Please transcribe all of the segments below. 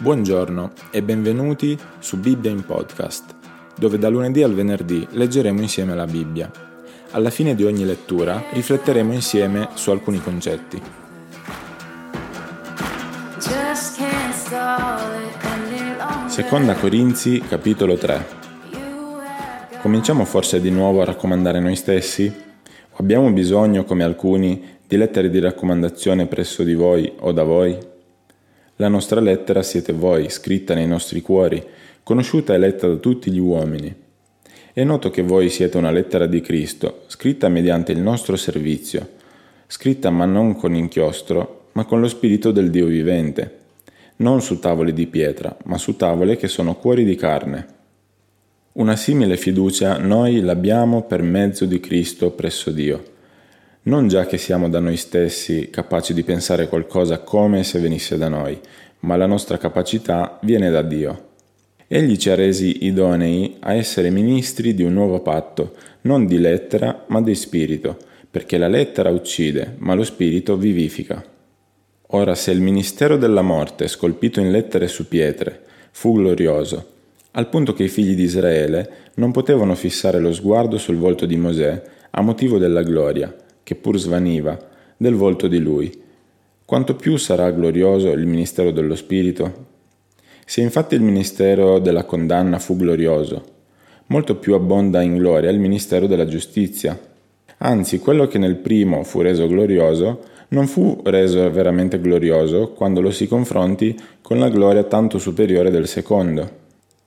Buongiorno e benvenuti su Bibbia in podcast, dove da lunedì al venerdì leggeremo insieme la Bibbia. Alla fine di ogni lettura rifletteremo insieme su alcuni concetti. Seconda Corinzi, capitolo 3. Cominciamo forse di nuovo a raccomandare noi stessi? O abbiamo bisogno, come alcuni, di lettere di raccomandazione presso di voi o da voi? La nostra lettera siete voi, scritta nei nostri cuori, conosciuta e letta da tutti gli uomini. È noto che voi siete una lettera di Cristo, scritta mediante il nostro servizio, scritta ma non con inchiostro, ma con lo spirito del Dio vivente, non su tavole di pietra, ma su tavole che sono cuori di carne. Una simile fiducia noi l'abbiamo per mezzo di Cristo presso Dio non già che siamo da noi stessi capaci di pensare qualcosa come se venisse da noi, ma la nostra capacità viene da Dio. Egli ci ha resi idonei a essere ministri di un nuovo patto, non di lettera, ma di spirito, perché la lettera uccide, ma lo spirito vivifica. Ora se il ministero della morte, scolpito in lettere su pietre, fu glorioso, al punto che i figli di Israele non potevano fissare lo sguardo sul volto di Mosè a motivo della gloria, che pur svaniva, del volto di lui. Quanto più sarà glorioso il ministero dello Spirito? Se infatti il ministero della condanna fu glorioso, molto più abbonda in gloria il ministero della giustizia. Anzi, quello che nel primo fu reso glorioso, non fu reso veramente glorioso quando lo si confronti con la gloria tanto superiore del secondo.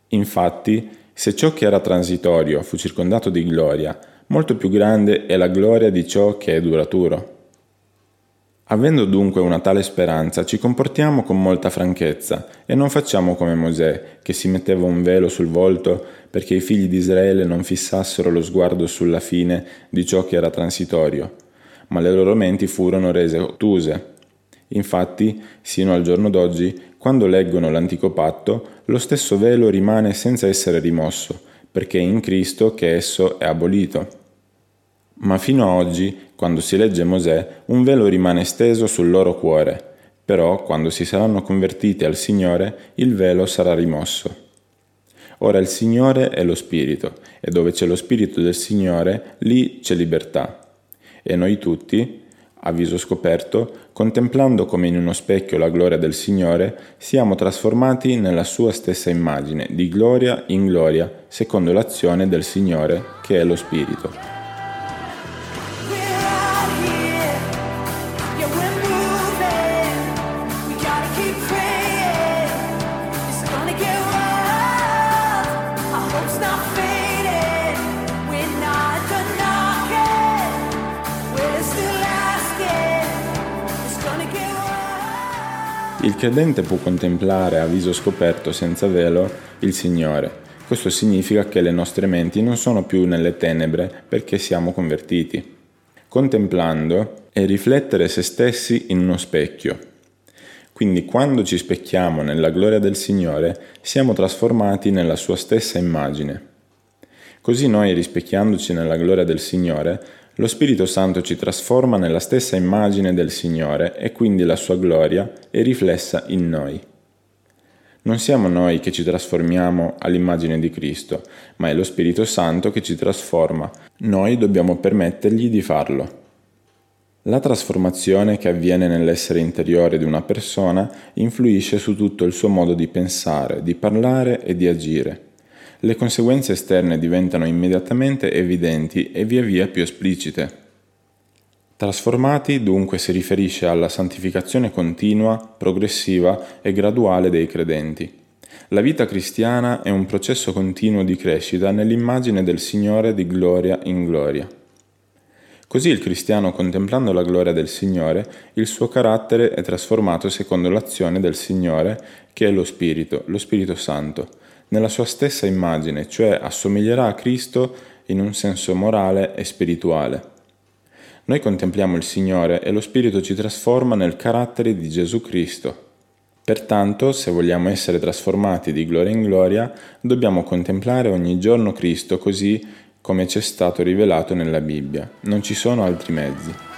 Infatti, se ciò che era transitorio fu circondato di gloria, molto più grande è la gloria di ciò che è duraturo. Avendo dunque una tale speranza, ci comportiamo con molta franchezza e non facciamo come Mosè, che si metteva un velo sul volto perché i figli di Israele non fissassero lo sguardo sulla fine di ciò che era transitorio, ma le loro menti furono rese ottuse. Infatti, sino al giorno d'oggi, quando leggono l'antico patto, lo stesso velo rimane senza essere rimosso, perché è in Cristo che esso è abolito. Ma fino a oggi, quando si legge Mosè, un velo rimane steso sul loro cuore, però quando si saranno convertiti al Signore, il velo sarà rimosso. Ora il Signore è lo Spirito, e dove c'è lo Spirito del Signore, lì c'è libertà. E noi tutti, a viso scoperto, contemplando come in uno specchio la gloria del Signore, siamo trasformati nella sua stessa immagine, di gloria in gloria, secondo l'azione del Signore, che è lo Spirito. Il credente può contemplare a viso scoperto senza velo il Signore. Questo significa che le nostre menti non sono più nelle tenebre perché siamo convertiti. Contemplando è riflettere se stessi in uno specchio. Quindi quando ci specchiamo nella gloria del Signore siamo trasformati nella sua stessa immagine. Così noi rispecchiandoci nella gloria del Signore lo Spirito Santo ci trasforma nella stessa immagine del Signore e quindi la sua gloria è riflessa in noi. Non siamo noi che ci trasformiamo all'immagine di Cristo, ma è lo Spirito Santo che ci trasforma. Noi dobbiamo permettergli di farlo. La trasformazione che avviene nell'essere interiore di una persona influisce su tutto il suo modo di pensare, di parlare e di agire le conseguenze esterne diventano immediatamente evidenti e via via più esplicite. Trasformati dunque si riferisce alla santificazione continua, progressiva e graduale dei credenti. La vita cristiana è un processo continuo di crescita nell'immagine del Signore di gloria in gloria. Così il cristiano, contemplando la gloria del Signore, il suo carattere è trasformato secondo l'azione del Signore, che è lo Spirito, lo Spirito Santo, nella sua stessa immagine, cioè assomiglierà a Cristo in un senso morale e spirituale. Noi contempliamo il Signore e lo Spirito ci trasforma nel carattere di Gesù Cristo. Pertanto, se vogliamo essere trasformati di gloria in gloria, dobbiamo contemplare ogni giorno Cristo così come ci è stato rivelato nella Bibbia. Non ci sono altri mezzi.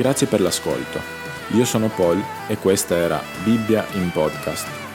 Grazie per l'ascolto. Io sono Paul e questa era Bibbia in podcast.